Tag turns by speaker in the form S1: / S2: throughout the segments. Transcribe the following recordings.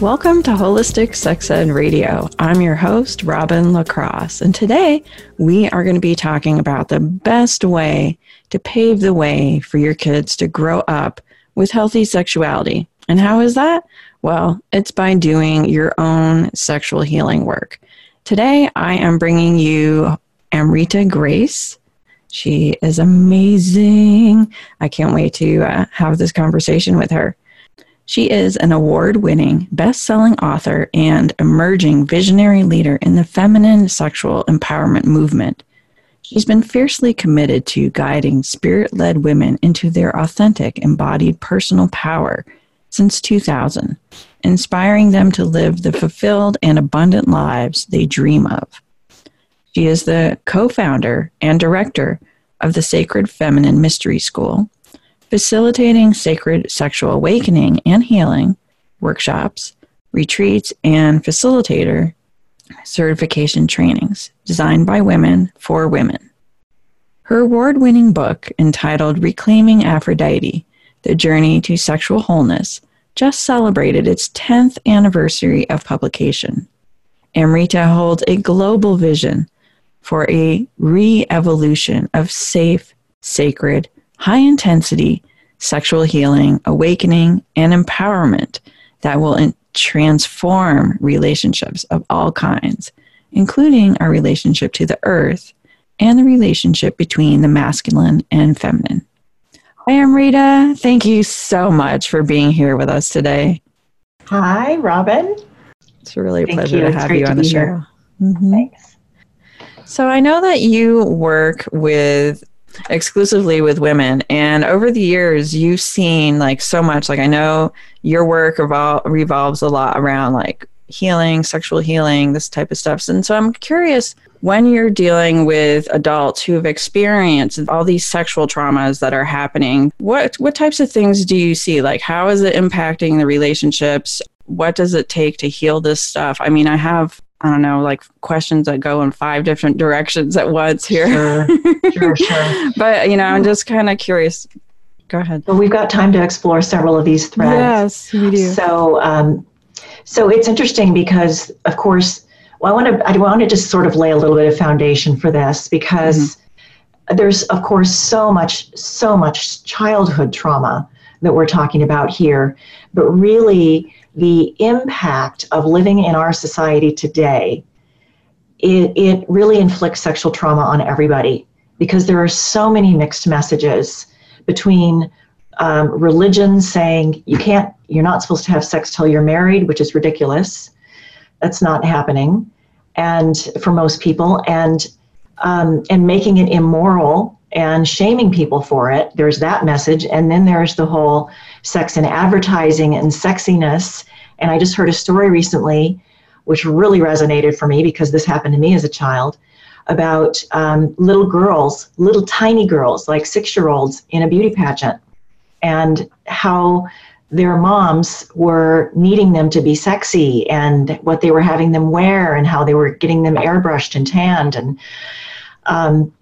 S1: Welcome to Holistic Sex Ed Radio. I'm your host, Robin Lacrosse, and today we are going to be talking about the best way to pave the way for your kids to grow up with healthy sexuality. And how is that? Well, it's by doing your own sexual healing work. Today, I am bringing you Amrita Grace. She is amazing. I can't wait to uh, have this conversation with her. She is an award winning, best selling author and emerging visionary leader in the feminine sexual empowerment movement. She's been fiercely committed to guiding spirit led women into their authentic, embodied personal power since 2000, inspiring them to live the fulfilled and abundant lives they dream of. She is the co founder and director of the Sacred Feminine Mystery School facilitating sacred sexual awakening and healing workshops, retreats, and facilitator certification trainings designed by women for women. Her award winning book, entitled Reclaiming Aphrodite The Journey to Sexual Wholeness, just celebrated its 10th anniversary of publication. Amrita holds a global vision for a re evolution of safe, sacred, high intensity sexual healing, awakening, and empowerment that will in- transform relationships of all kinds, including our relationship to the earth and the relationship between the masculine and feminine. Hi, Amrita. Thank you so much for being here with us today.
S2: Hi, Robin.
S1: It's really a Thank pleasure you. to have you on the show. Mm-hmm.
S2: Thanks.
S1: So, I know that you work with exclusively with women. And over the years, you've seen like so much. Like I know your work revol- revolves a lot around like healing, sexual healing, this type of stuff. And so I'm curious when you're dealing with adults who have experienced all these sexual traumas that are happening, what what types of things do you see? Like how is it impacting the relationships? What does it take to heal this stuff? I mean, I have I don't know, like questions that go in five different directions at once here.
S2: Sure, sure, sure.
S1: but, you know, I'm just kind of curious. Go ahead.
S2: Well, we've got time to explore several of these threads.
S1: Yes, we do.
S2: So, um, so it's interesting because, of course, well, I want to I want to just sort of lay a little bit of foundation for this because mm-hmm. there's, of course, so much so much childhood trauma that we're talking about here, but really the impact of living in our society today, it, it really inflicts sexual trauma on everybody because there are so many mixed messages between um, religion saying you can't, you're not supposed to have sex till you're married, which is ridiculous. That's not happening, and for most people, and um, and making it immoral and shaming people for it. There's that message, and then there's the whole sex and advertising and sexiness. And I just heard a story recently, which really resonated for me because this happened to me as a child, about um, little girls, little tiny girls, like six year olds, in a beauty pageant, and how their moms were needing them to be sexy and what they were having them wear and how they were getting them airbrushed and tanned and um,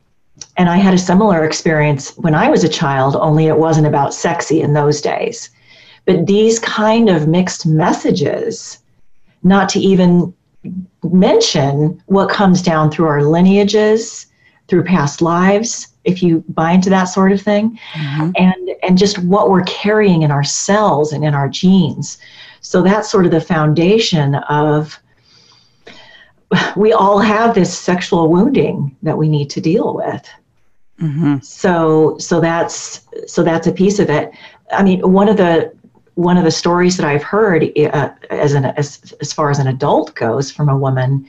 S2: and I had a similar experience when I was a child, only it wasn't about sexy in those days. But these kind of mixed messages, not to even mention what comes down through our lineages, through past lives, if you buy into that sort of thing, mm-hmm. and and just what we're carrying in our cells and in our genes. So that's sort of the foundation of we all have this sexual wounding that we need to deal with. Mm-hmm. So so that's so that's a piece of it. I mean, one of the one of the stories that I've heard uh, as an as, as far as an adult goes from a woman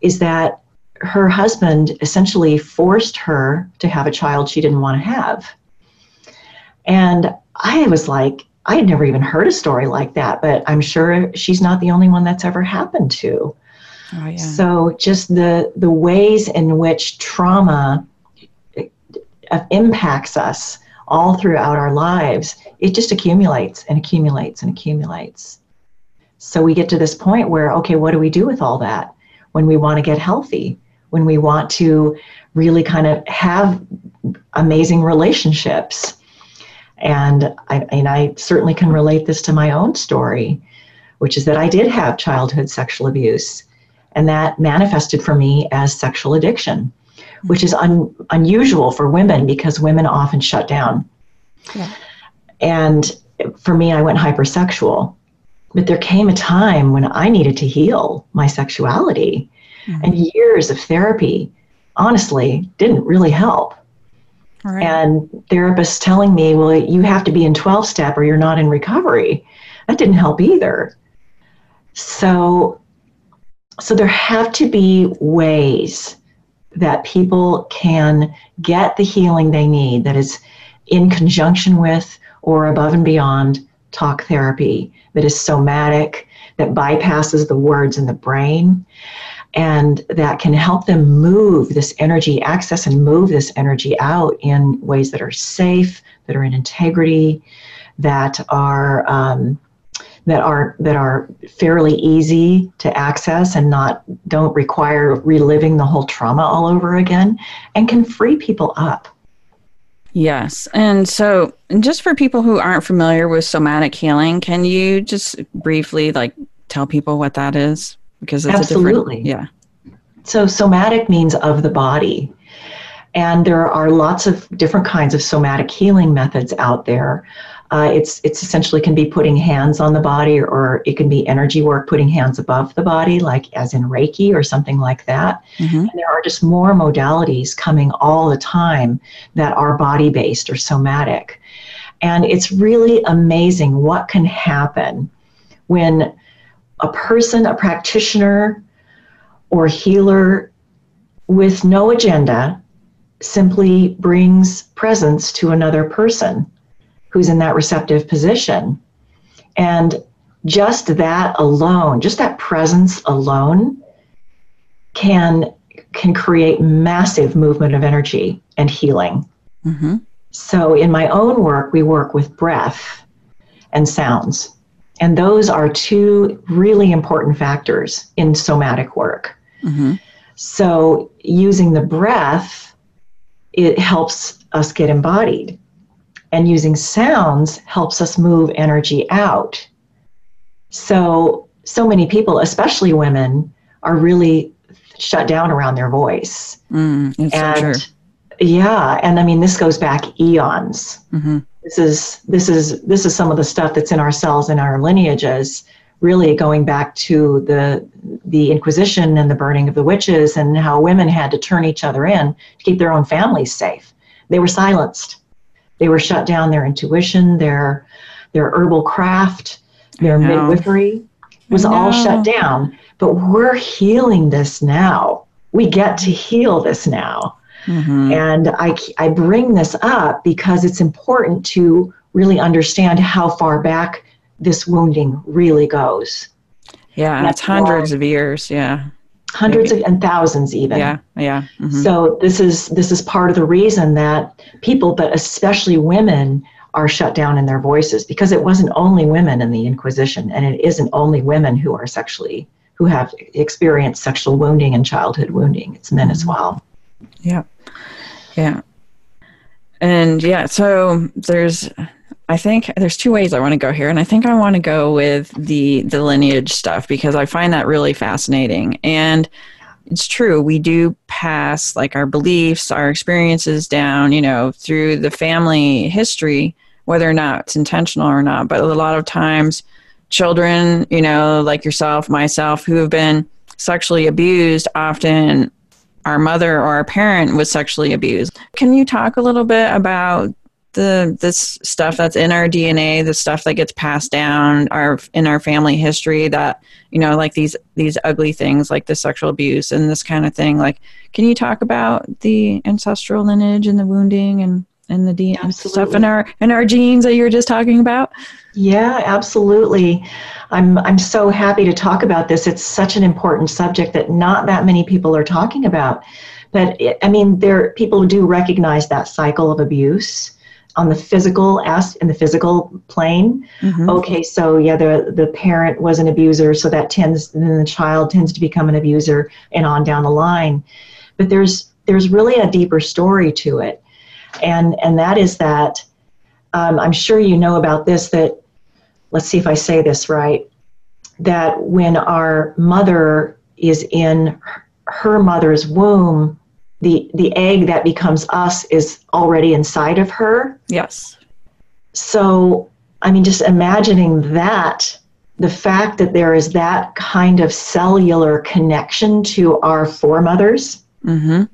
S2: is that her husband essentially forced her to have a child she didn't want to have. And I was like, I had never even heard a story like that, but I'm sure she's not the only one that's ever happened to. Oh, yeah. So just the the ways in which trauma impacts us all throughout our lives, it just accumulates and accumulates and accumulates. So we get to this point where, okay, what do we do with all that when we want to get healthy, when we want to really kind of have amazing relationships? And I, and I certainly can relate this to my own story, which is that I did have childhood sexual abuse, and that manifested for me as sexual addiction, which is un, unusual for women because women often shut down. Yeah. And for me, I went hypersexual but there came a time when I needed to heal my sexuality. Mm-hmm. And years of therapy, honestly, didn't really help. Right. And therapists telling me, well, you have to be in 12 step or you're not in recovery. That didn't help either. So, so there have to be ways that people can get the healing they need that is in conjunction with or above and beyond talk therapy that is somatic, that bypasses the words in the brain, and that can help them move this energy, access and move this energy out in ways that are safe, that are in integrity, that are um, that are that are fairly easy to access and not don't require reliving the whole trauma all over again, and can free people up.
S1: Yes. And so, just for people who aren't familiar with somatic healing, can you just briefly like tell people what that is?
S2: Because it's Absolutely.
S1: yeah.
S2: So, somatic means of the body. And there are lots of different kinds of somatic healing methods out there. Uh, it's it's essentially can be putting hands on the body, or it can be energy work, putting hands above the body, like as in Reiki or something like that. Mm-hmm. And there are just more modalities coming all the time that are body based or somatic, and it's really amazing what can happen when a person, a practitioner, or healer with no agenda simply brings presence to another person who's in that receptive position. And just that alone, just that presence alone can can create massive movement of energy and healing. Mm-hmm. So in my own work, we work with breath and sounds. And those are two really important factors in somatic work. Mm-hmm. So using the breath, it helps us get embodied and using sounds helps us move energy out. So, so many people, especially women, are really shut down around their voice.
S1: Mm, and so
S2: yeah, and I mean this goes back eons. Mm-hmm. This is this is this is some of the stuff that's in our cells and our lineages. Really going back to the the Inquisition and the burning of the witches and how women had to turn each other in to keep their own families safe. They were silenced they were shut down. Their intuition, their their herbal craft, their midwifery was all shut down. But we're healing this now. We get to heal this now. Mm-hmm. And I, I bring this up because it's important to really understand how far back this wounding really goes.
S1: Yeah, and it's hundreds of years. Yeah
S2: hundreds of, and thousands even.
S1: Yeah yeah
S2: mm-hmm. so this is this is part of the reason that people but especially women are shut down in their voices because it wasn't only women in the inquisition and it isn't only women who are sexually who have experienced sexual wounding and childhood wounding. It's men mm-hmm. as well.
S1: Yeah yeah. And yeah so there's I think there's two ways I want to go here, and I think I want to go with the the lineage stuff because I find that really fascinating. And it's true, we do pass like our beliefs, our experiences down, you know, through the family history, whether or not it's intentional or not. But a lot of times, children, you know, like yourself, myself, who have been sexually abused, often our mother or our parent was sexually abused. Can you talk a little bit about the this stuff that's in our DNA, the stuff that gets passed down our in our family history that you know like these these ugly things like the sexual abuse and this kind of thing like can you talk about the ancestral lineage and the wounding and and the DNA absolutely. stuff in our in our genes that you were just talking about.
S2: Yeah, absolutely. I'm I'm so happy to talk about this. It's such an important subject that not that many people are talking about. But it, I mean, there people do recognize that cycle of abuse on the physical as in the physical plane. Mm-hmm. Okay, so yeah, the the parent was an abuser, so that tends then the child tends to become an abuser, and on down the line. But there's there's really a deeper story to it, and and that is that um, I'm sure you know about this. That let's see if I say this right. That when our mother is in her mother's womb, the the egg that becomes us is already inside of her.
S1: Yes.
S2: So i mean just imagining that the fact that there is that kind of cellular connection to our foremothers mm-hmm.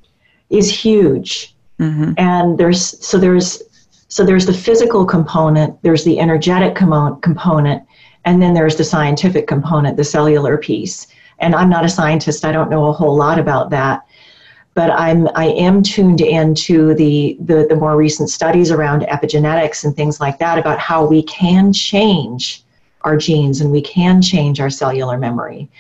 S2: is huge. Mm-hmm. and there's so there's so there's the physical component there's the energetic com- component and then there's the scientific component the cellular piece. And i'm not a scientist. I don't know a whole lot about that but I'm I am tuned into the, the the more recent studies around epigenetics and things like that about how we can change our genes and we can change our cellular memory.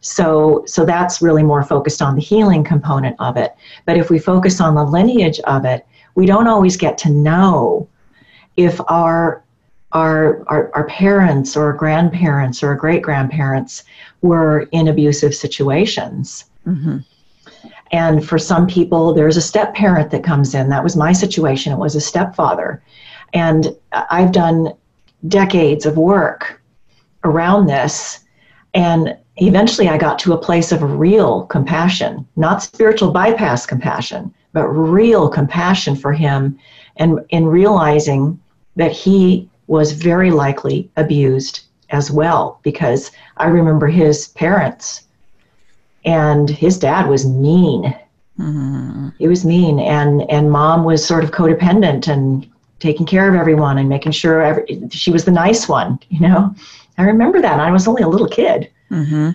S2: So so that's really more focused on the healing component of it. But if we focus on the lineage of it, we don't always get to know if our our, our, our parents or grandparents or great grandparents were in abusive situations. Mm-hmm. And for some people, there's a step parent that comes in. That was my situation. It was a stepfather. And I've done decades of work around this. And eventually I got to a place of real compassion, not spiritual bypass compassion, but real compassion for him and in realizing that he was very likely abused as well because I remember his parents and his dad was mean. Mm-hmm. He was mean, and and mom was sort of codependent and taking care of everyone and making sure every, she was the nice one. You know, I remember that. I was only a little kid. Mm-hmm.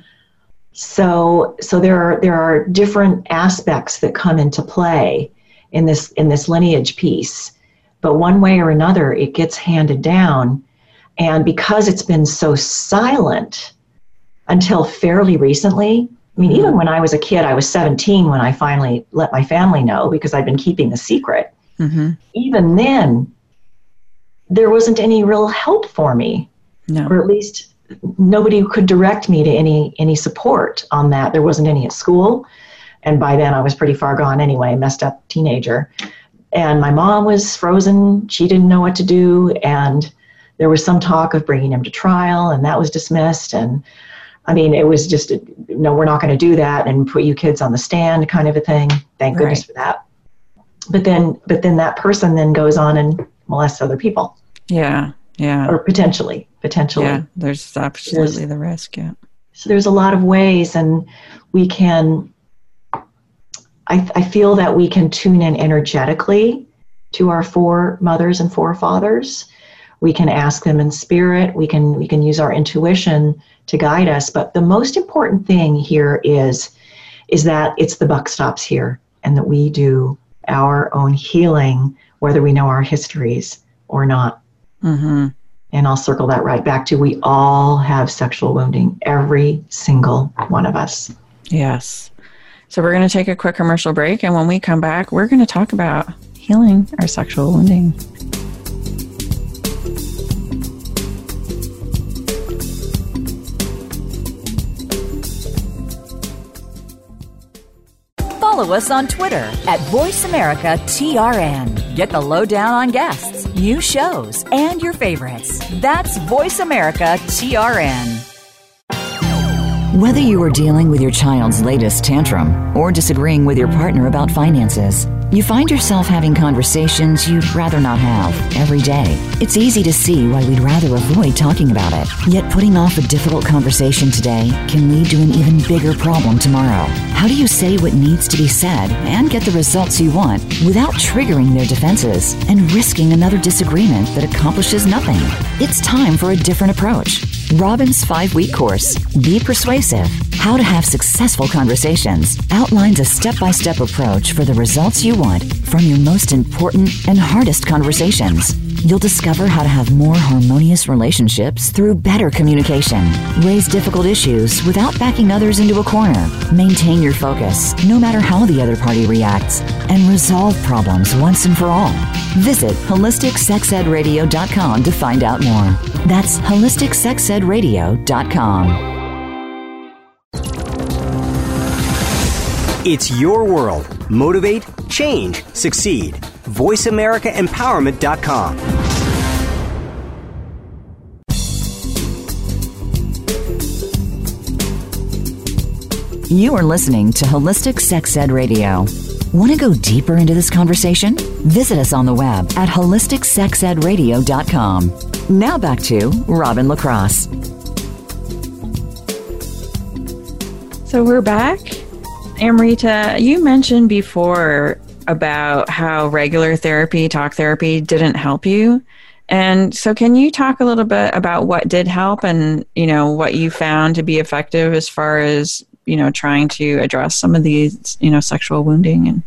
S2: So so there are there are different aspects that come into play in this in this lineage piece, but one way or another, it gets handed down, and because it's been so silent until fairly recently, I mean, even when I was a kid, I was 17 when I finally let my family know because I'd been keeping the secret. Mm-hmm. Even then, there wasn't any real help for me, no. or at least nobody could direct me to any any support on that. There wasn't any at school, and by then I was pretty far gone anyway, messed up teenager. And my mom was frozen; she didn't know what to do, and there was some talk of bringing him to trial, and that was dismissed. And I mean, it was just, a, no, we're not going to do that and put you kids on the stand kind of a thing. Thank right. goodness for that. But then, but then that person then goes on and molests other people.
S1: Yeah. Yeah.
S2: Or potentially, potentially.
S1: Yeah. There's absolutely there's, the risk. Yeah.
S2: So there's a lot of ways and we can, I, I feel that we can tune in energetically to our foremothers and forefathers. We can ask them in spirit. We can, we can use our intuition to guide us. But the most important thing here is is that it's the buck stops here and that we do our own healing, whether we know our histories or not. Mm-hmm. And I'll circle that right back to we all have sexual wounding, every single one of us.
S1: Yes. So we're going to take a quick commercial break. And when we come back, we're going to talk about healing our sexual wounding.
S3: Follow us on Twitter at VoiceAmericaTRN. Get the lowdown on guests, new shows, and your favorites. That's VoiceAmericaTRN. Whether you are dealing with your child's latest tantrum or disagreeing with your partner about finances, you find yourself having conversations you'd rather not have every day. It's easy to see why we'd rather avoid talking about it. Yet putting off a difficult conversation today can lead to an even bigger problem tomorrow. How do you say what needs to be said and get the results you want without triggering their defenses and risking another disagreement that accomplishes nothing? It's time for a different approach. Robin's five week course Be Persuasive How to Have Successful Conversations outlines a step by step approach for the results you want from your most important and hardest conversations. You'll discover how to have more harmonious relationships through better communication, raise difficult issues without backing others into a corner, maintain your focus no matter how the other party reacts, and resolve problems once and for all. Visit holisticsexedradio.com to find out more. That's holisticsexedradio.com.
S4: It's your world. Motivate, change, succeed. VoiceAmericaEmpowerment.com.
S3: You are listening to Holistic Sex Ed Radio. Want to go deeper into this conversation? Visit us on the web at holisticsexedradio.com. Now back to Robin LaCrosse.
S1: So we're back. Amrita, you mentioned before about how regular therapy, talk therapy, didn't help you. And so, can you talk a little bit about what did help, and you know what you found to be effective as far as you know trying to address some of these you know sexual wounding and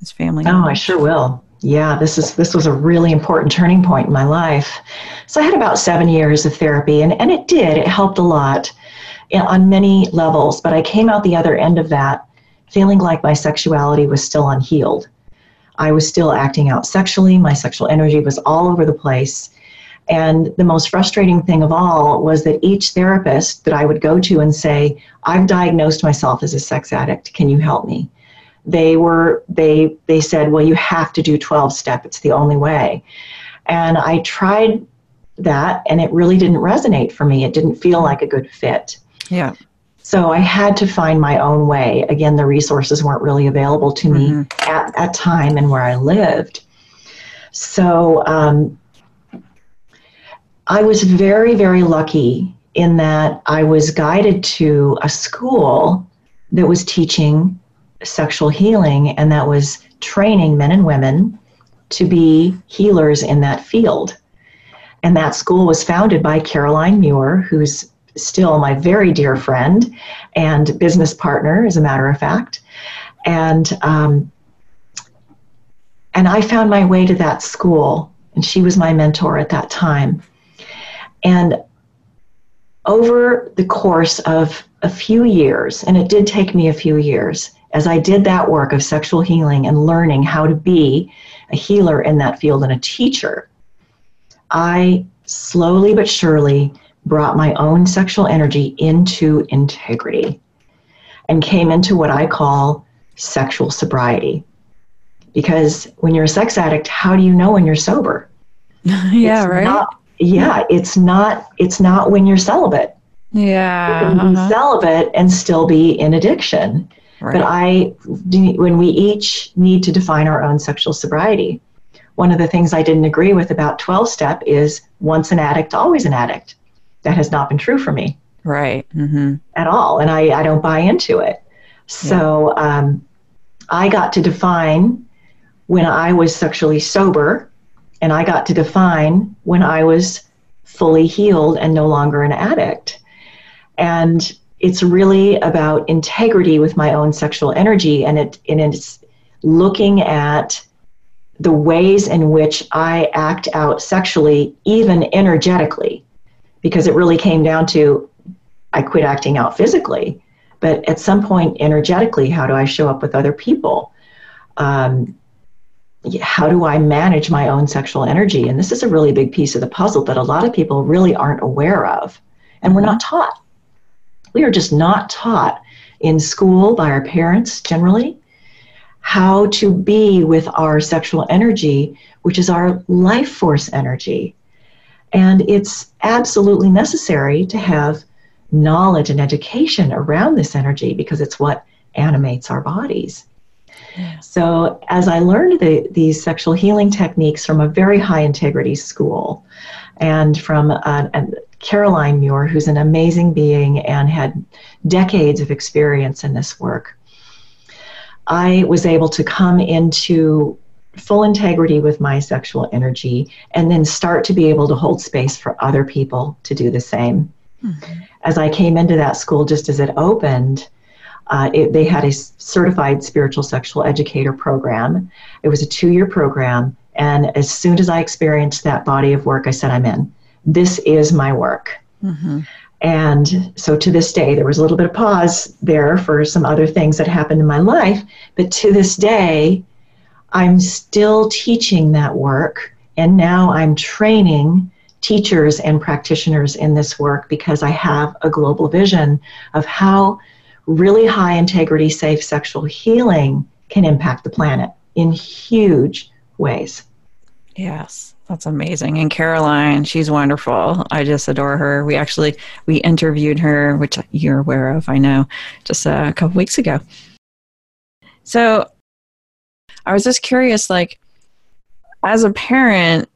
S1: his family?
S2: Oh, I sure will. Yeah, this is this was a really important turning point in my life. So I had about seven years of therapy, and and it did it helped a lot eh, on many levels. But I came out the other end of that feeling like my sexuality was still unhealed. I was still acting out sexually, my sexual energy was all over the place. And the most frustrating thing of all was that each therapist that I would go to and say, I've diagnosed myself as a sex addict, can you help me? They were they they said, Well, you have to do 12 step, it's the only way. And I tried that and it really didn't resonate for me. It didn't feel like a good fit.
S1: Yeah.
S2: So I had to find my own way. Again, the resources weren't really available to me mm-hmm. at that time and where I lived. So um, I was very, very lucky in that I was guided to a school that was teaching sexual healing and that was training men and women to be healers in that field. And that school was founded by Caroline Muir, who's still my very dear friend and business partner, as a matter of fact. And um, and I found my way to that school, and she was my mentor at that time. And over the course of a few years, and it did take me a few years, as I did that work of sexual healing and learning how to be a healer in that field and a teacher, I slowly but surely brought my own sexual energy into integrity and came into what I call sexual sobriety. Because when you're a sex addict, how do you know when you're sober?
S1: yeah, it's right.
S2: Not, yeah, it's not it's not when you're celibate.
S1: Yeah.
S2: You can uh-huh. celibate and still be in addiction. Right. But I when we each need to define our own sexual sobriety. One of the things I didn't agree with about 12 step is once an addict, always an addict that has not been true for me.
S1: Right. Mm-hmm.
S2: At all. And I, I don't buy into it. So yeah. um, I got to define when I was sexually sober, and I got to define when I was fully healed and no longer an addict. And it's really about integrity with my own sexual energy, and it and it's looking at the ways in which I act out sexually, even energetically because it really came down to I quit acting out physically, but at some point, energetically, how do I show up with other people? Um, how do I manage my own sexual energy? And this is a really big piece of the puzzle that a lot of people really aren't aware of, and we're not taught. We are just not taught in school by our parents generally how to be with our sexual energy, which is our life force energy. And it's absolutely necessary to have knowledge and education around this energy because it's what animates our bodies. So, as I learned the, these sexual healing techniques from a very high integrity school and from uh, Caroline Muir, who's an amazing being and had decades of experience in this work, I was able to come into full integrity with my sexual energy and then start to be able to hold space for other people to do the same. Mm-hmm. as I came into that school, just as it opened, uh, it, they had a certified spiritual sexual educator program. It was a two year program. And as soon as I experienced that body of work, I said, I'm in. This is my work. Mm-hmm. And so to this day, there was a little bit of pause there for some other things that happened in my life. But to this day, I'm still teaching that work. And now I'm training teachers and practitioners in this work because I have a global vision of how really high integrity, safe sexual healing can impact the planet in huge ways.
S1: Yes. That's amazing. And Caroline, she's wonderful. I just adore her. We actually we interviewed her, which you're aware of, I know, just a couple weeks ago. So I was just curious like as a parent,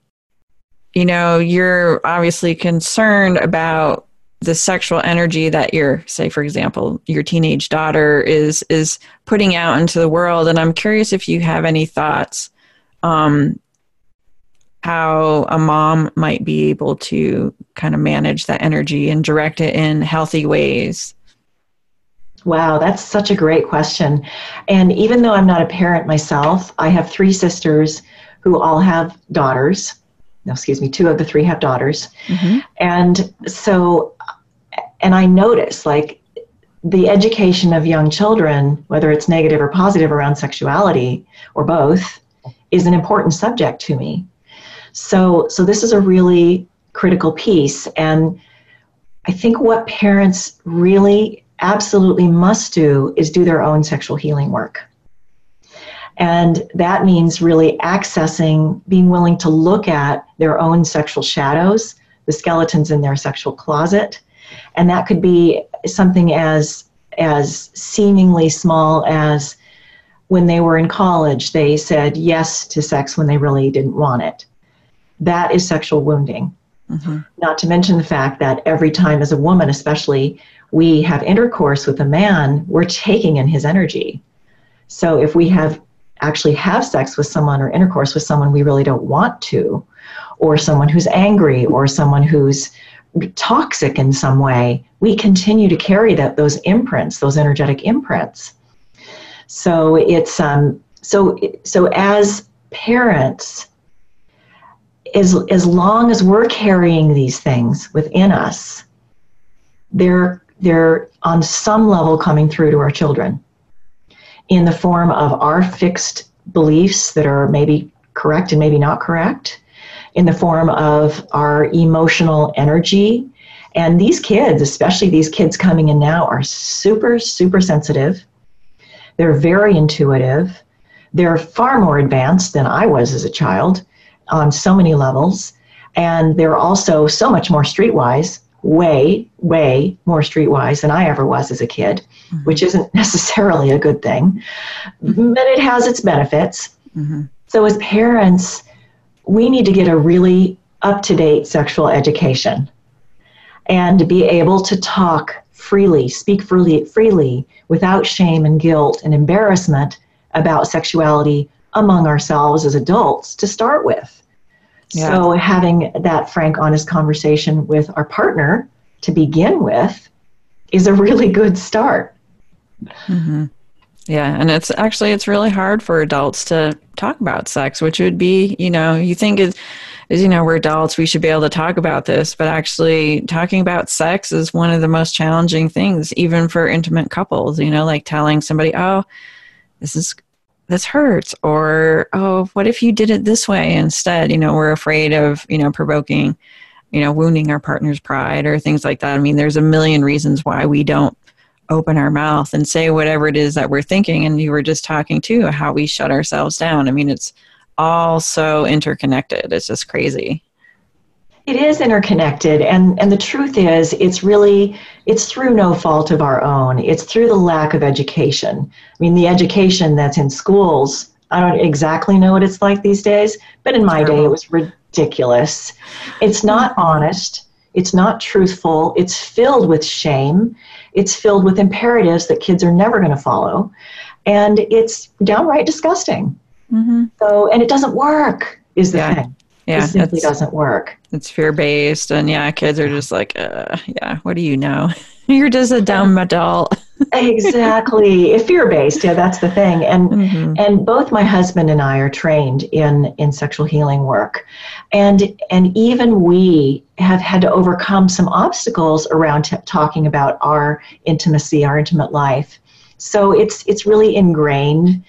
S1: you know, you're obviously concerned about the sexual energy that your say for example your teenage daughter is is putting out into the world and i'm curious if you have any thoughts um, how a mom might be able to kind of manage that energy and direct it in healthy ways?
S2: Wow, that's such a great question. And even though I'm not a parent myself, I have three sisters who all have daughters. No, excuse me, two of the three have daughters. Mm-hmm. And so, and I notice like the education of young children, whether it's negative or positive around sexuality or both, is an important subject to me. So, so this is a really critical piece. And I think what parents really absolutely must do is do their own sexual healing work. And that means really accessing, being willing to look at their own sexual shadows, the skeletons in their sexual closet. And that could be something as, as seemingly small as when they were in college, they said yes to sex when they really didn't want it that is sexual wounding. Mm-hmm. Not to mention the fact that every time, as a woman especially, we have intercourse with a man, we're taking in his energy. So if we have actually have sex with someone or intercourse with someone we really don't want to, or someone who's angry, or someone who's toxic in some way, we continue to carry that those imprints, those energetic imprints. So it's um, so so as parents as, as long as we're carrying these things within us, they're, they're on some level coming through to our children in the form of our fixed beliefs that are maybe correct and maybe not correct, in the form of our emotional energy. And these kids, especially these kids coming in now, are super, super sensitive. They're very intuitive. They're far more advanced than I was as a child on so many levels. And they're also so much more streetwise, way, way more streetwise than I ever was as a kid, mm-hmm. which isn't necessarily a good thing, mm-hmm. but it has its benefits. Mm-hmm. So, as parents, we need to get a really up to date sexual education and be able to talk freely, speak freely, freely without shame and guilt and embarrassment about sexuality among ourselves as adults to start with. Yeah. So having that frank, honest conversation with our partner to begin with is a really good start.
S1: Mm-hmm. Yeah, and it's actually it's really hard for adults to talk about sex, which would be, you know, you think is is you know we're adults, we should be able to talk about this, but actually talking about sex is one of the most challenging things, even for intimate couples. You know, like telling somebody, "Oh, this is this hurts or oh what if you did it this way instead? You know we're afraid of you know provoking you know wounding our partner's pride or things like that. I mean there's a million reasons why we don't open our mouth and say whatever it is that we're thinking. And you were just talking to how we shut ourselves down. I mean it's all so interconnected. It's just crazy
S2: it is interconnected and and the truth is it's really it's through no fault of our own. It's through the lack of education. I mean the education that's in schools i don't exactly know what it's like these days but in my day it was ridiculous. It's not honest. It's not truthful. It's filled with shame. It's filled with imperatives that kids are never going to follow. And it's downright disgusting. Mm-hmm. so and it doesn't work is the yeah. thing
S1: Yeah,
S2: it simply doesn't work.
S1: it's fear based, and yeah, kids are just like, uh, yeah, what do you know? You're just a dumb adult.
S2: exactly, fear based. Yeah, that's the thing. And
S1: Mhm.
S2: and both my husband and I are trained in in sexual healing work, and and even we have had to overcome some obstacles around t- talking about our intimacy, our intimate life. So it's it's really ingrained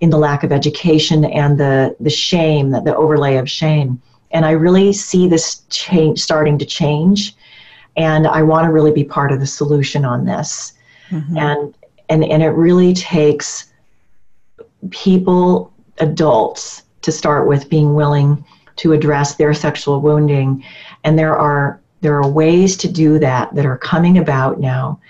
S2: in the lack of education and the the shame, the overlay of shame. And I really see this change starting to change, and I want to really be part of the solution on this.
S1: Mhm.
S2: And and and it really takes people, adults, to start with being willing to address their sexual wounding. And there are there are ways to do that that are coming about now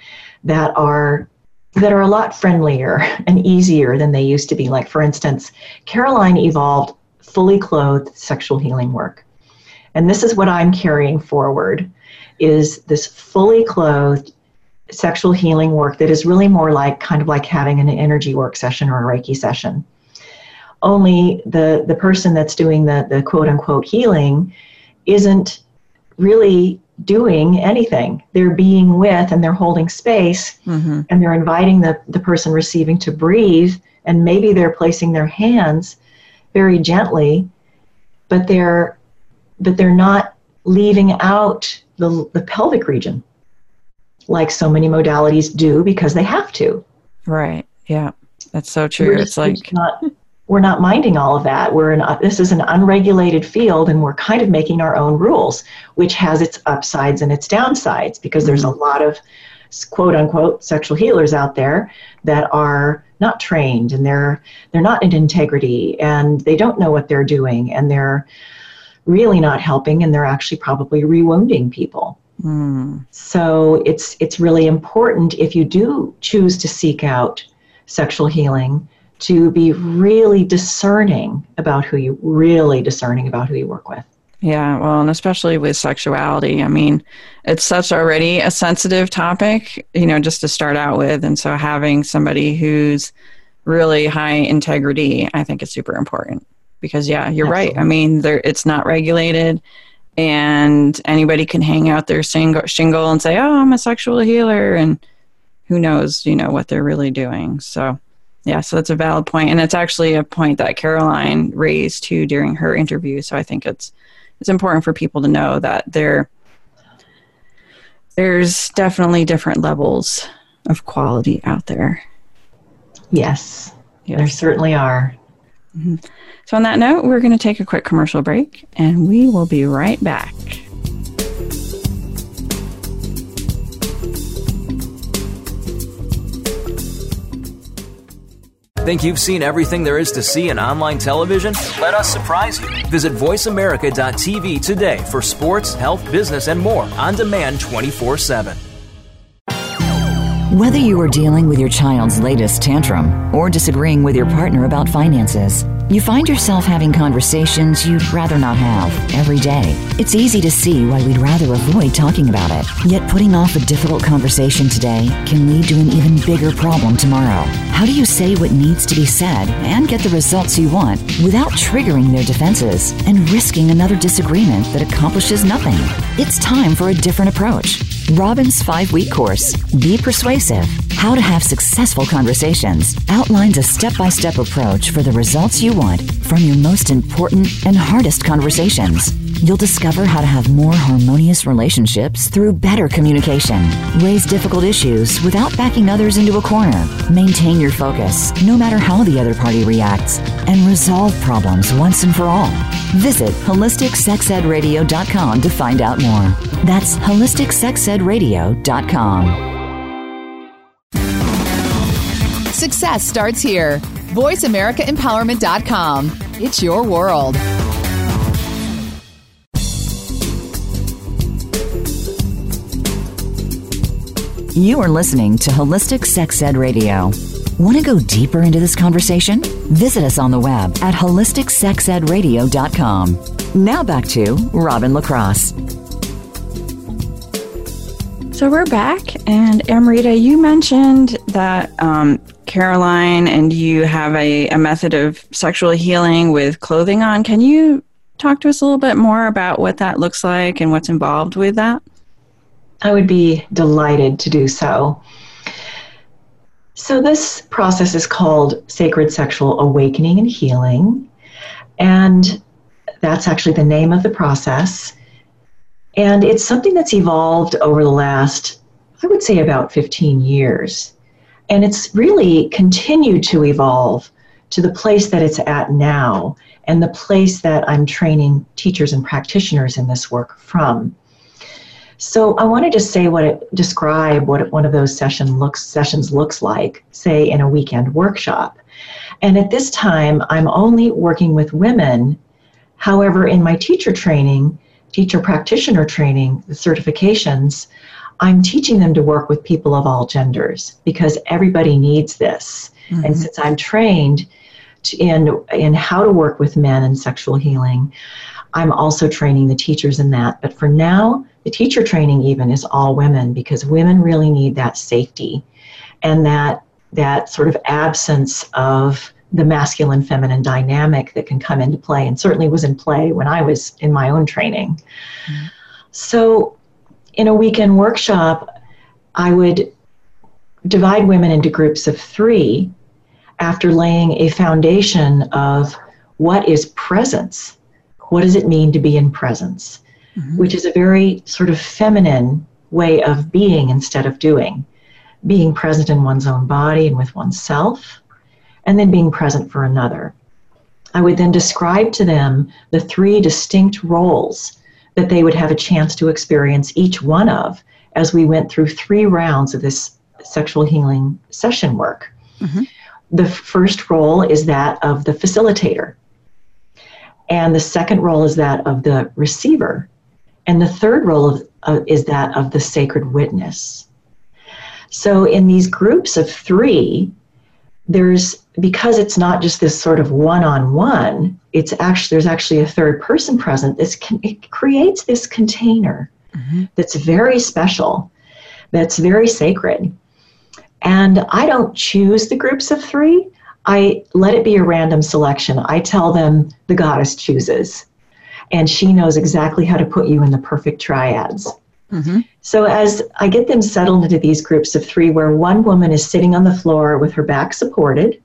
S2: that are that are a lot friendlier and easier than they used to be. Like for instance, Caroline evolved fully clothed sexual healing work. And this is what I'm carrying forward is this fully clothed sexual healing work that is really more like kind of like having an energy work session or a Reiki session. Only the, the person that's doing the, the quote unquote healing isn't really doing anything. They're being with and they're holding space
S1: Mhm.
S2: and they're inviting the, the person receiving to breathe and maybe they're placing their hands very gently, but they're but they're not leaving out the, the pelvic region like so many modalities do because they have to.
S1: Right. Yeah. That's so true. It's like,
S2: not we're not minding all of that. We're in this is an unregulated field, and we're kind of making our own rules, which has its upsides and its downsides because there's a lot of quote unquote sexual healers out there that are not trained and they're they're not in integrity and they don't know what they're doing and they're really not helping and they're actually probably rewounding people.
S1: mm,
S2: So it's it's really important if you do choose to seek out sexual healing to be really discerning about who you really discerning about who you work with.
S1: yeah. Well, and especially with sexuality. I mean, it's such already a sensitive topic, you know, just to start out with. And so having somebody who's really high integrity, I think is super important because, yeah, you're right. I mean, there, it's not regulated. And anybody can hang out their shingle, shingle and say, "Oh, I'm a sexual healer," and who knows, you know, what they're really doing. So, yeah, so that's a valid point, and it's actually a point that Caroline raised too during her interview. So I think it's it's important for people to know that there there's definitely different levels of quality out there.
S2: Yes, there certainly are. Mm-hmm.
S1: So on that note, we're going to take a quick commercial break, and we will be right back.
S5: Think you've seen everything there is to see in online television? Let us surprise you. Visit VoiceAmerica.tv today for sports, health, business, and more on demand 24 7.
S3: Whether you are dealing with your child's latest tantrum or disagreeing with your partner about finances, you find yourself having conversations you'd rather not have every day. It's easy to see why we'd rather avoid talking about it. Yet putting off a difficult conversation today can lead to an even bigger problem tomorrow. How do you say what needs to be said and get the results you want without triggering their defenses and risking another disagreement that accomplishes nothing? It's time for a different approach. Robin's five week course, Be Persuasive How to Have Successful Conversations, outlines a step by step approach for the results you want from your most important and hardest conversations. You'll discover how to have more harmonious relationships through better communication, raise difficult issues without backing others into a corner, maintain your focus no matter how the other party reacts, and resolve problems once and for all. Visit holisticsexedradio.com to find out more. That's holisticsexedradio.com.
S6: Success starts here. VoiceAmericaEmpowerment.com. It's your world.
S3: You are listening to Holistic Sex Ed Radio. Want to go deeper into this conversation? Visit us on the web at holisticsexedradio.com. Now back to Robin Lacrosse.
S1: So we're back, and Amrita, you mentioned that um, Caroline and you have a, a method of sexual healing with clothing on. Can you talk to us a little bit more about what that looks like and what's involved with that?
S2: I would be delighted to do so. So, this process is called Sacred Sexual Awakening and Healing. And that's actually the name of the process. And it's something that's evolved over the last, I would say, about 15 years. And it's really continued to evolve to the place that it's at now and the place that I'm training teachers and practitioners in this work from. So I wanted to say what it describe what one of those session looks sessions looks like, say in a weekend workshop. And at this time, I'm only working with women. However, in my teacher training, teacher practitioner training, the certifications, I'm teaching them to work with people of all genders because everybody needs this. Mm-hmm. And since I'm trained in in how to work with men in sexual healing, I'm also training the teachers in that. But for now, the teacher training even is all women because women really need that safety and that that sort of absence of the masculine feminine dynamic that can come into play and certainly was in play when I was in my own training. Mm-hmm. So in a weekend workshop, I would divide women into groups of three after laying a foundation of what is presence. What does it mean to be in presence? Mm-hmm. Which is a very sort of feminine way of being instead of doing. Being present in one's own body and with oneself, and then being present for another. I would then describe to them the three distinct roles that they would have a chance to experience each one of as we went through three rounds of this sexual healing session work. Mm-hmm. The first role is that of the facilitator, and the second role is that of the receiver, and the third role of, uh, is that of the sacred witness. So, in these groups of three, there's because it's not just this sort of one-on-one it's actually there's actually a third person present. This can, it creates this container mm-hmm. that's very special that's very sacred. And i don't choose the groups of three. I let it be a random selection. I tell them the goddess chooses and she knows exactly how to put you in the perfect triads Mm-hmm. So, as I get them settled into these groups of three, where one woman is sitting on the floor with her back supported,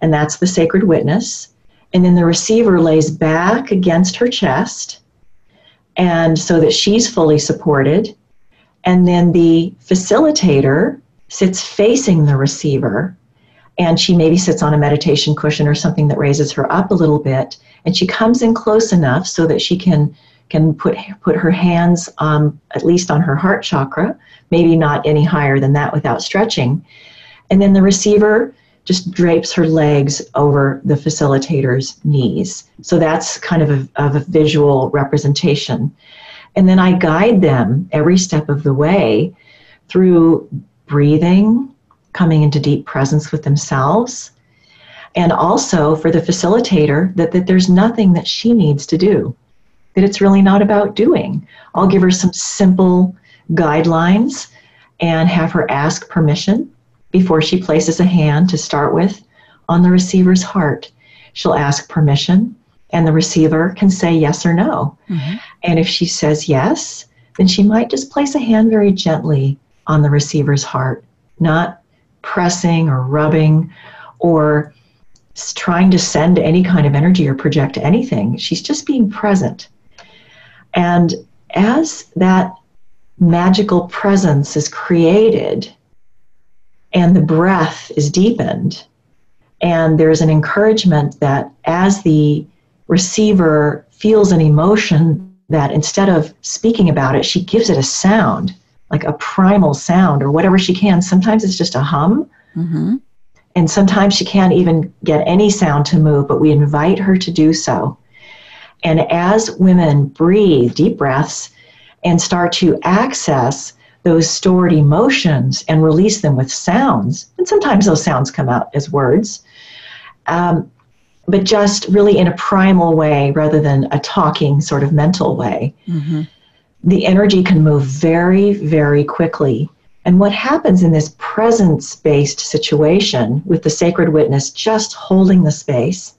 S2: and that's the sacred witness, and then the receiver lays back against her chest, and so that she's fully supported, and then the facilitator sits facing the receiver, and she maybe sits on a meditation cushion or something that raises her up a little bit, and she comes in close enough so that she can can put put her hands um, at least on her heart chakra, maybe not any higher than that without stretching, and then the receiver just drapes her legs over the facilitator's knees. So that's kind of a, of a visual representation. And then I guide them every step of the way through breathing, coming into deep presence with themselves, and also for the facilitator that, that there's nothing that she needs to do that it's really not about doing. I'll give her some simple guidelines and have her ask permission before she places a hand to start with on the receiver's heart. She'll ask permission, and the receiver can say yes or no. Mm-hmm. And if she says yes, then she might just place a hand very gently on the receiver's heart, not pressing or rubbing or trying to send any kind of energy or project anything. She's just being present. And as that magical presence is created and the breath is deepened, and there's an encouragement that as the receiver feels an emotion, that instead of speaking about it, she gives it a sound, like a primal sound or whatever she can. Sometimes it's just a hum. Mm-hmm. And sometimes she can't even get any sound to move, but we invite her to do so. And as women breathe deep breaths and start to access those stored emotions and release them with sounds, and sometimes those sounds come out as words, um, but just really in a primal way rather than a talking sort of mental way, mm-hmm. The energy can move very, very quickly. And what happens in this presence based situation with the sacred witness just holding the space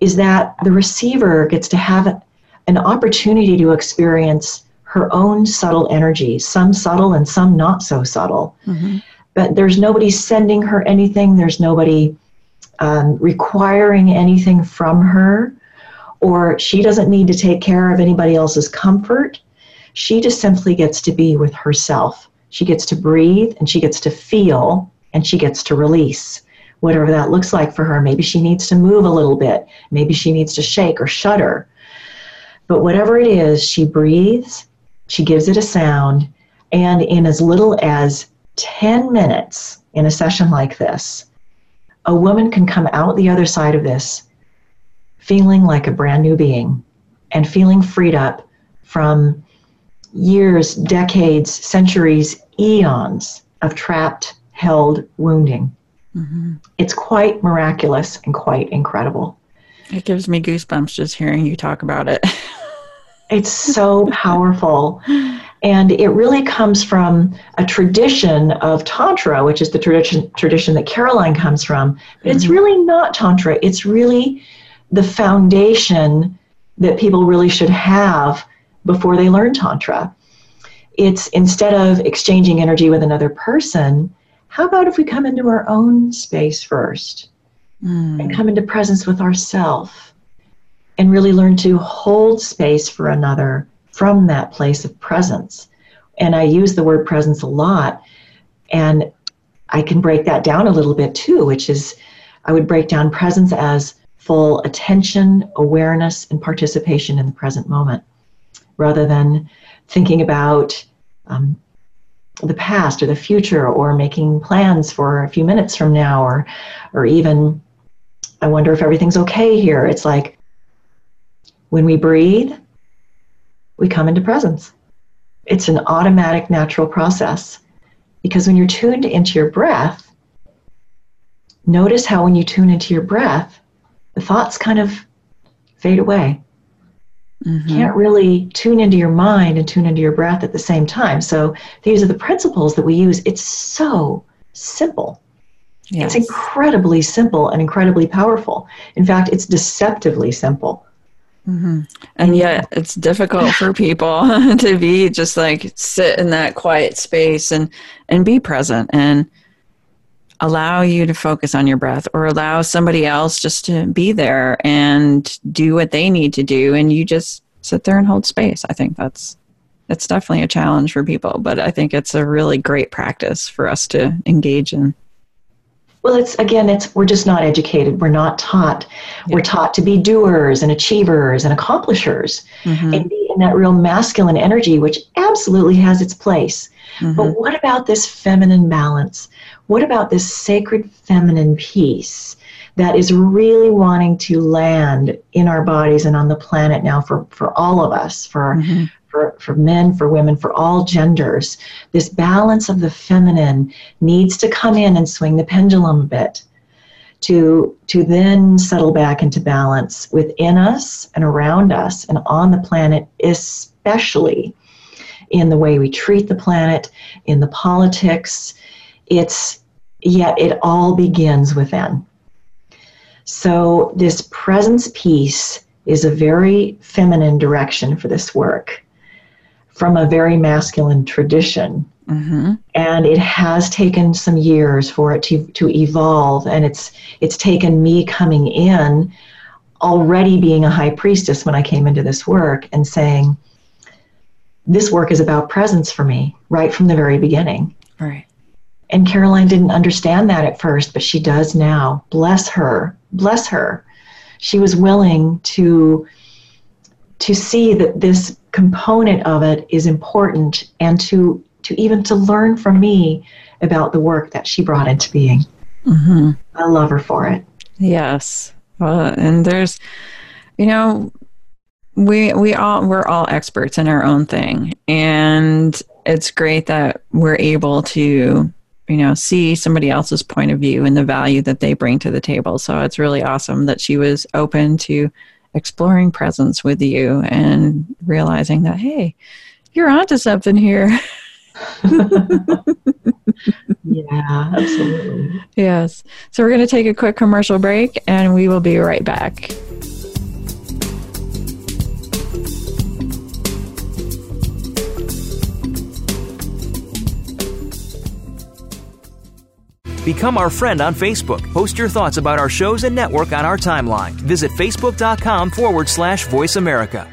S2: is that the receiver gets to have an opportunity to experience her own subtle energy, some subtle and some not so subtle. Mm-hmm. But there's nobody sending her anything, there's nobody um, requiring anything from her, or she doesn't need to take care of anybody else's comfort. She just simply gets to be with herself. She gets to breathe and she gets to feel and she gets to release whatever that looks like for her. Maybe she needs to move a little bit. Maybe she needs to shake or shudder. But whatever it is, she breathes, she gives it a sound, and in as little as 10 minutes in a session like this, a woman can come out the other side of this feeling like a brand new being and feeling freed up from years, decades, centuries, eons of trapped, held wounding. Mm-hmm. It's quite miraculous and quite incredible.
S1: It gives me goosebumps just hearing you talk about it.
S2: it's so powerful. And it really comes from a tradition of Tantra, which is the tradition, tradition that Caroline comes from. But mm-hmm. it's really not Tantra, it's really the foundation that people really should have before they learn Tantra. It's instead of exchanging energy with another person, how about if we come into our own space first mm. and come into presence with ourself and really learn to hold space for another from that place of presence? And I use the word presence a lot, and I can break that down a little bit too, which is I would break down presence as full attention, awareness, and participation in the present moment rather than thinking about um, the past or the future or making plans for a few minutes from now or or even I wonder if everything's okay here. It's like when we breathe, we come into presence. It's an automatic natural process because when you're tuned into your breath, notice how when you tune into your breath, the thoughts kind of fade away. Mm-hmm. Can't really tune into your mind and tune into your breath at the same time. So these are the principles that we use. It's so simple. Yes. It's incredibly simple and incredibly powerful. In fact, it's deceptively simple.
S1: Mm-hmm. And yet, it's difficult for people to be just like sit in that quiet space and and be present and allow you to focus on your breath or allow somebody else just to be there and do what they need to do. And you just sit there and hold space. I think that's it's definitely a challenge for people but i think it's a really great practice for us to engage in.
S2: Well it's again it's we're just not educated. We're not taught. Yeah. we're taught to be doers and achievers and accomplishers mm-hmm. and be in that real masculine energy which absolutely has its place. Mm-hmm. but what about this feminine balance what about this sacred feminine piece that is really wanting to land in our bodies and on the planet now for, for all of us, for, mm-hmm. for, for men, for women, for all genders? This balance of the feminine needs to come in and swing the pendulum a bit. To, to then settle back into balance within us and around us and on the planet, especially in the way we treat the planet, in the politics, it's yet it all begins within. So, this presence piece is a very feminine direction for this work from a very masculine tradition. Mm-hmm. And it has taken some years for it to, to evolve, and it's, it's taken me coming in already being a high priestess when I came into this work and saying, This work is about presence for me right from the very beginning.
S1: Right.
S2: And Caroline didn't understand that at first, but she does now. Bless her. Bless her. She was willing to to see that this component of it is important and to to even to learn from me about the work that she brought into being. Mm-hmm. I love her for it.
S1: Yes. Well, and there's you know we we all we're all experts in our own thing and it's great that we're able to you know see somebody else's point of view and the value that they bring to the table. So it's really awesome that she was open to exploring presence with you and realizing that hey you're onto something here.
S2: Yeah absolutely.
S1: Yes. So we're going to take a quick commercial break and we will be right back
S5: Become our friend on Facebook. Post your thoughts about our shows and network on our timeline. Visit facebook.com forward slash voice America.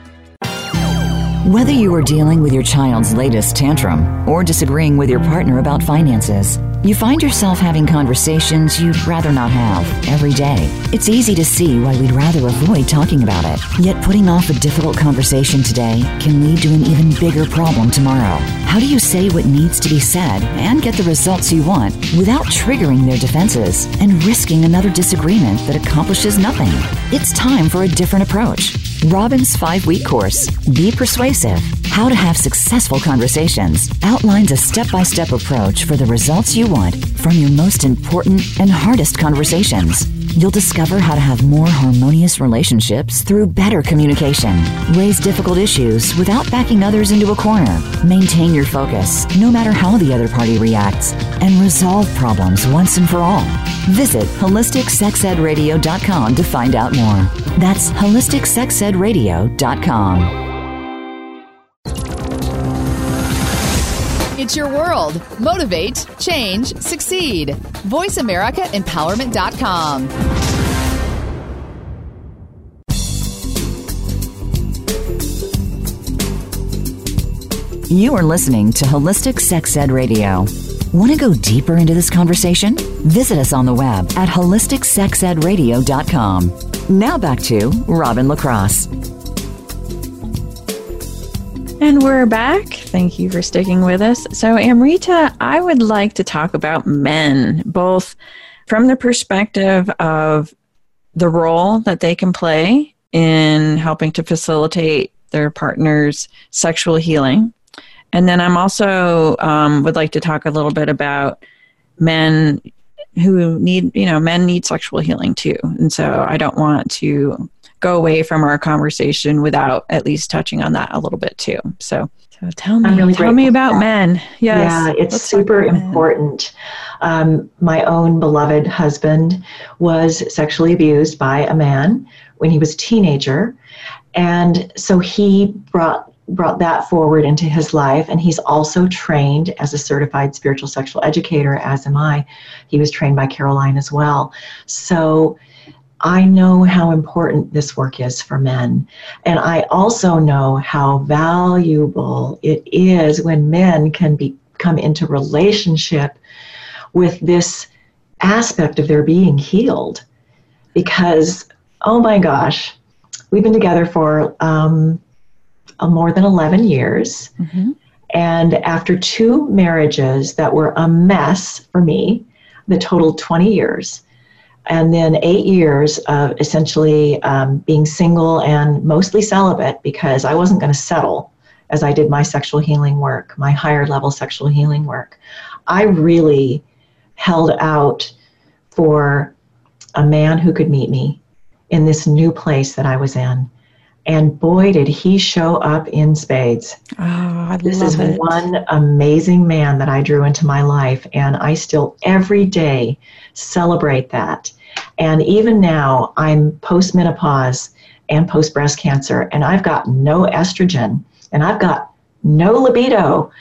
S3: Whether you are dealing with your child's latest tantrum or disagreeing with your partner about finances, you find yourself having conversations you'd rather not have every day. It's easy to see why we'd rather avoid talking about it. Yet putting off a difficult conversation today can lead to an even bigger problem tomorrow. How do you say what needs to be said and get the results you want without triggering their defenses and risking another disagreement that accomplishes nothing? It's time for a different approach. Robin's five week course, Be Persuasive How to Have Successful Conversations, outlines a step by step approach for the results you want from your most important and hardest conversations. You'll discover how to have more harmonious relationships through better communication, raise difficult issues without backing others into a corner, maintain your focus no matter how the other party reacts, and resolve problems once and for all. Visit holisticsexedradio.com to find out more. That's holisticsexedradio.com.
S6: world. Motivate, change, succeed. VoiceAmericaEmpowerment.com.
S3: You are listening to Holistic Sex Ed Radio. Want to go deeper into this conversation? Visit us on the web at holisticsexedradio.com. Now back to Robin LaCrosse.
S1: And we're back. Thank you for sticking with us. So, Amrita, I would like to talk about men, both from the perspective of the role that they can play in helping to facilitate their partner's sexual healing. And then I'm also um, would like to talk a little bit about men who need, you know, men need sexual healing too. And so I don't want to go away from our conversation without at least touching on that a little bit too. So, so tell me,
S2: really
S1: tell me about men. Yes,
S2: yeah, it's
S1: let's
S2: super important. Um, my own beloved husband was sexually abused by a man when he was a teenager, and so he brought brought that forward into his life and he's also trained as a certified spiritual sexual educator as am i he was trained by caroline as well so I know how important this work is for men. And I also know how valuable it is when men can be, come into relationship with this aspect of their being healed. Because, oh my gosh, we've been together for um, uh, more than 11 years. And after two marriages that were a mess for me, the total 20 years, and then eight years of essentially um, being single and mostly celibate because I wasn't going to settle as I did my sexual healing work, my higher level sexual healing work. I really held out for a man who could meet me in this new place that I was in. And boy, did he show up in spades.
S1: Oh, I
S2: This
S1: love
S2: is
S1: it.
S2: one amazing man that I drew into my life, and I still every day celebrate that. And even now, I'm postmenopause and post breast cancer, and I've got no estrogen and I've got no libido,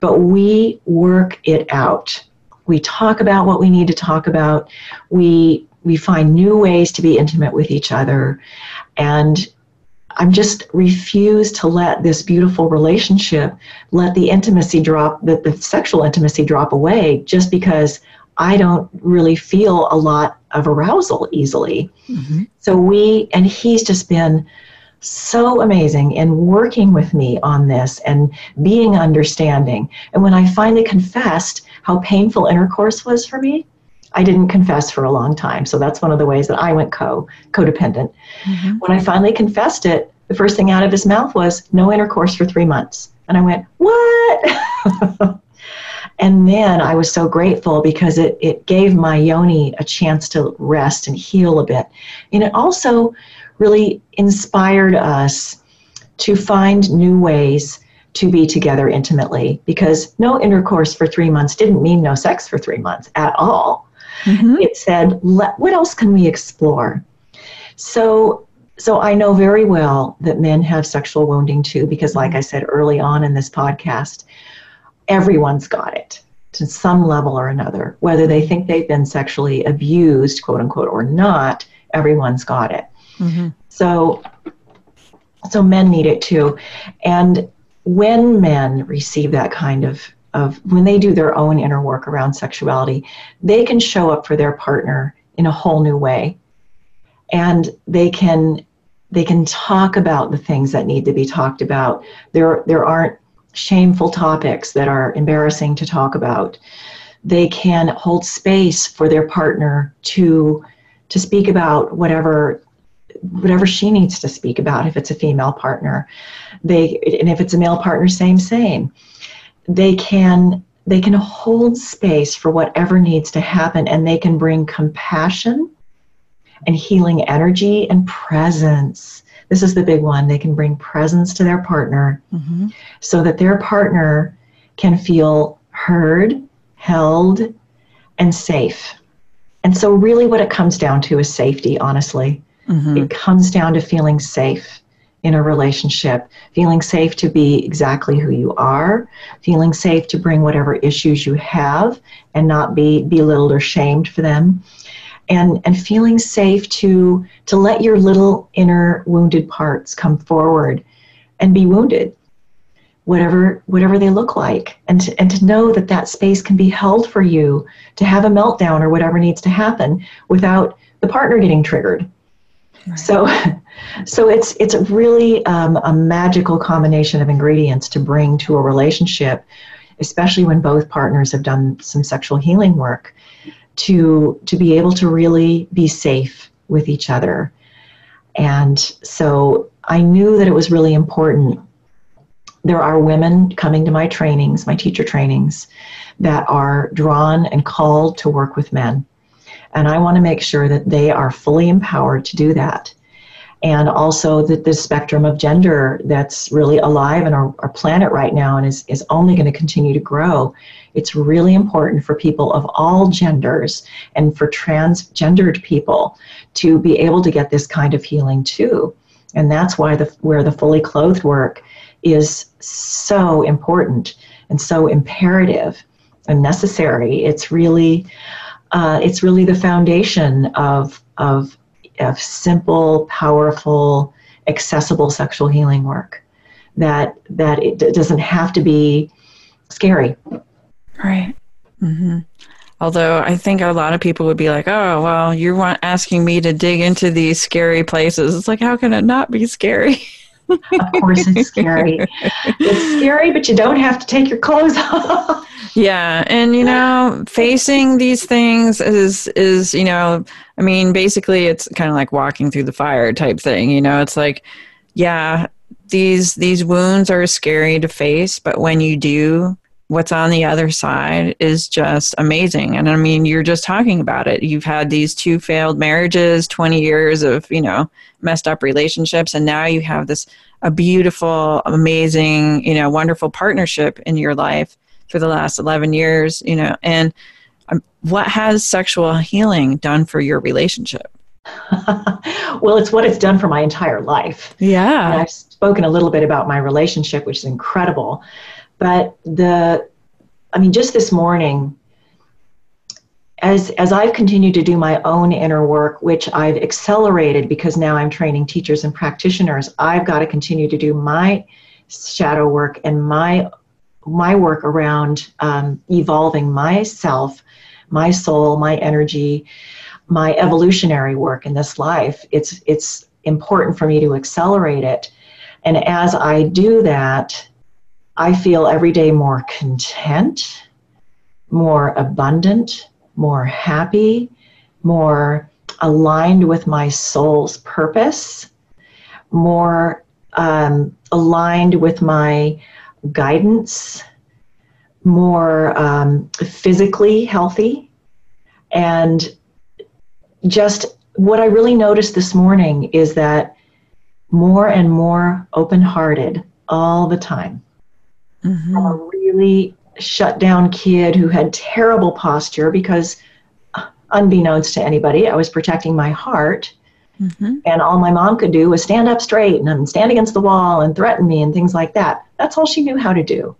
S2: but we work it out. We talk about what we need to talk about. We we find new ways to be intimate with each other, and I'm just refuse to let this beautiful relationship let the intimacy drop, that the sexual intimacy drop away just because I don't really feel a lot of arousal easily. Mm-hmm. So we, and he's just been so amazing in working with me on this and being understanding. And when I finally confessed how painful intercourse was for me, I didn't confess for a long time. So that's one of the ways that I went co codependent. Mm-hmm. When I finally confessed it, the first thing out of his mouth was no intercourse for three months. And I went, What? and then I was so grateful because it, it gave my yoni a chance to rest and heal a bit. And it also really inspired us to find new ways to be together intimately because no intercourse for three months didn't mean no sex for three months at all. Mm-hmm. It said, Let, what else can we explore? So, so I know very well that men have sexual wounding too, because like mm-hmm. I said early on in this podcast, everyone's got it. to some level or another. Whether they think they've been sexually abused, quote unquote, or not, everyone's got it. Mm-hmm. So, so men need it too. And when men receive that kind of of when they do their own inner work around sexuality, they can show up for their partner in a whole new way. And they can they can talk about the things that need to be talked about. There there aren't shameful topics that are embarrassing to talk about. They can hold space for their partner to to speak about whatever whatever she needs to speak about if it's a female partner they and if it's a male partner same same they can they can hold space for whatever needs to happen and they can bring compassion and healing energy and presence this is the big one they can bring presence to their partner mm-hmm. so that their partner can feel heard held and safe and so really what it comes down to is safety honestly mm-hmm. it comes down to feeling safe in a relationship, feeling safe to be exactly who you are, feeling safe to bring whatever issues you have and not be belittled or shamed for them. And, and feeling safe to to let your little inner wounded parts come forward and be wounded whatever whatever they look like. And to, and to know that that space can be held for you to have a meltdown or whatever needs to happen without the partner getting triggered. Right. So, so it's it's really um, a magical combination of ingredients to bring to a relationship, especially when both partners have done some sexual healing work, to to be able to really be safe with each other. And so I knew that it was really important. There are women coming to my trainings, my teacher trainings, that are drawn and called to work with men. And I want to make sure that they are fully empowered to do that. And also that the spectrum of gender that's really alive in our, our planet right now and is, is only going to continue to grow. It's really important for people of all genders and for transgendered people to be able to get this kind of healing too. And that's why the where the fully clothed work is so important and so imperative and necessary. It's really uh, it's really the foundation of, of, of simple, powerful, accessible sexual healing work. That, that it doesn't have to be scary.
S1: Right. Mm-hmm. Although I think a lot of people would be like, "Oh, well, you're asking me to dig into these scary places." It's like, how can it not be scary?
S2: of course, it's scary. It's scary, but you don't have to take your clothes off.
S1: Yeah, and you know, facing these things is is you know, I mean, basically, it's kind of like walking through the fire type thing. You know, it's like, yeah, these these wounds are scary to face, but when you do, what's on the other side is just amazing. And I mean, you're just talking about it. You've had these two failed marriages, 20 years of you know messed up relationships, and now you have this a beautiful, amazing, you know, wonderful partnership in your life for the last 11 years, you know, and um, what has sexual healing done for your relationship?
S2: well, it's what it's done for my entire life.
S1: Yeah.
S2: And I've spoken a little bit about my relationship, which is incredible. But the, I mean, just this morning, as as I've continued to do my own inner work, which I've accelerated because now I'm training teachers and practitioners, I've got to continue to do my shadow work and my my work around um, evolving myself, my soul, my energy, my evolutionary work in this life. It's it's important for me to accelerate it, and as I do that, I feel every day more content, more abundant, more happy, more aligned with my soul's purpose, more um, aligned with my guidance, more um, physically healthy, and just what I really noticed this morning is that more and more open hearted all the time. Mm-hmm. I'm a really shut down kid who had terrible posture because, unbeknownst to anybody, I was protecting my heart. Mm-hmm. And all my mom could do was stand up straight and stand against the wall and threaten me and things like that. That's all she knew how to do.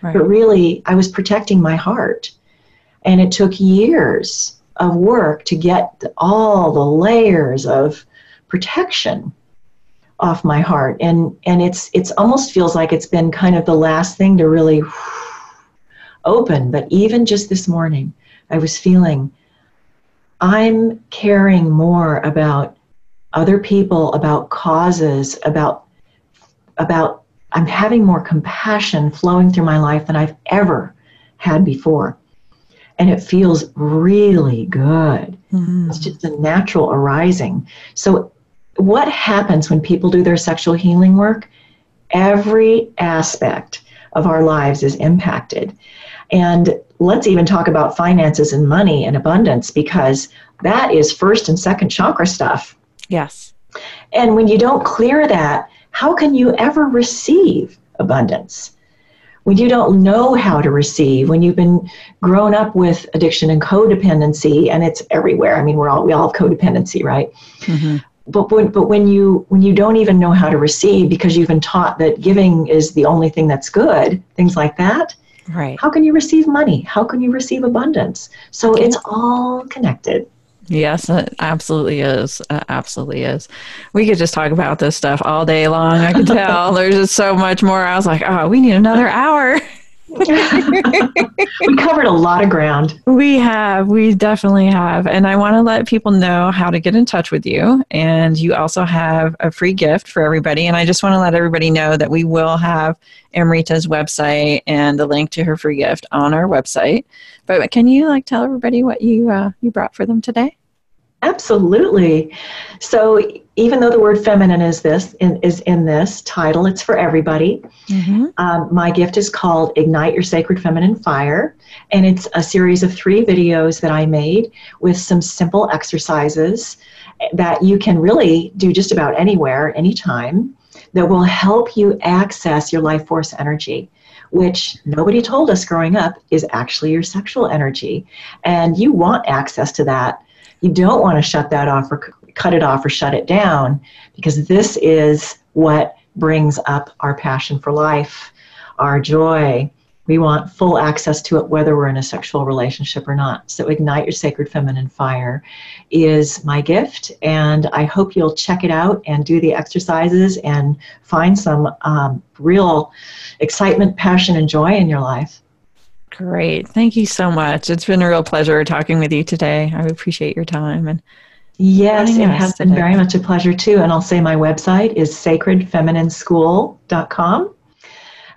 S2: Right. But really, I was protecting my heart. And it took years of work to get all the layers of protection off my heart. And, and it's, it's almost feels like it's been kind of the last thing to really open. But even just this morning, I was feeling I'm caring more about other people, about causes, about about I'm having more compassion flowing through my life than I've ever had before. And it feels really good. Mm-hmm. It's just a natural arising. So, what happens when people do their sexual healing work? Every aspect of our lives is impacted. And let's even talk about finances and money and abundance because that is first and second chakra stuff.
S1: Yes.
S2: And when you don't clear that, how can you ever receive abundance? When you don't know how to receive, when you've been grown up with addiction and codependency, and it's everywhere. I mean, we're all we all have codependency, right? Mm-hmm. But when, but when you when you don't even know how to receive because you've been taught that giving is the only thing that's good, things like that.
S1: Right.
S2: How can you receive money? How can you receive abundance? So it's all connected.
S1: Yes, it absolutely is. It absolutely is. We could just talk about this stuff all day long. I can tell. There's just so much more. I was like, oh, we need another hour.
S2: we covered a lot of ground.
S1: We have. We definitely have. And I want to let people know how to get in touch with you. And you also have a free gift for everybody. And I just want to let everybody know that we will have Amrita's website and the link to her free gift on our website. But can you like tell everybody what you uh, you brought for them today?
S2: Absolutely. So even though the word feminine is this in, is in this title, it's for everybody. Mm-hmm. Um, my gift is called Ignite Your Sacred Feminine Fire, and it's a series of three videos that I made with some simple exercises that you can really do just about anywhere, anytime, that will help you access your life force energy which nobody told us growing up is actually your sexual energy. And you want access to that you don't want to shut that off or cut it off or shut it down because this is what brings up our passion for life, our joy. We want full access to it whether we're in a sexual relationship or not. So, Ignite Your Sacred Feminine Fire is my gift, and I hope you'll check it out and do the exercises and find some um, real excitement, passion, and joy in your life.
S1: Great. Thank you so much. It's been a real pleasure talking with you today. I appreciate your time and
S2: Yes, it has been very much a pleasure too. And I'll say my website is sacredfeminineschool.com.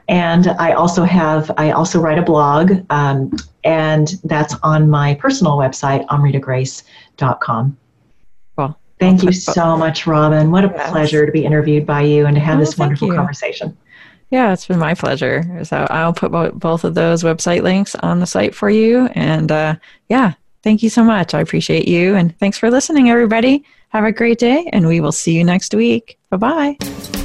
S2: And I also have, I also write a blog, um, and that's on my personal website, amritagrace.com.
S1: Well,
S2: thank you so much, Robin. What a yes. pleasure to be interviewed by you and to have oh, this wonderful you. conversation.
S1: Yeah, it's been my pleasure. So I'll put both of those website links on the site for you. And uh, yeah, thank you so much. I appreciate you. And thanks for listening, everybody. Have a great day, and we will see you next week. Bye bye.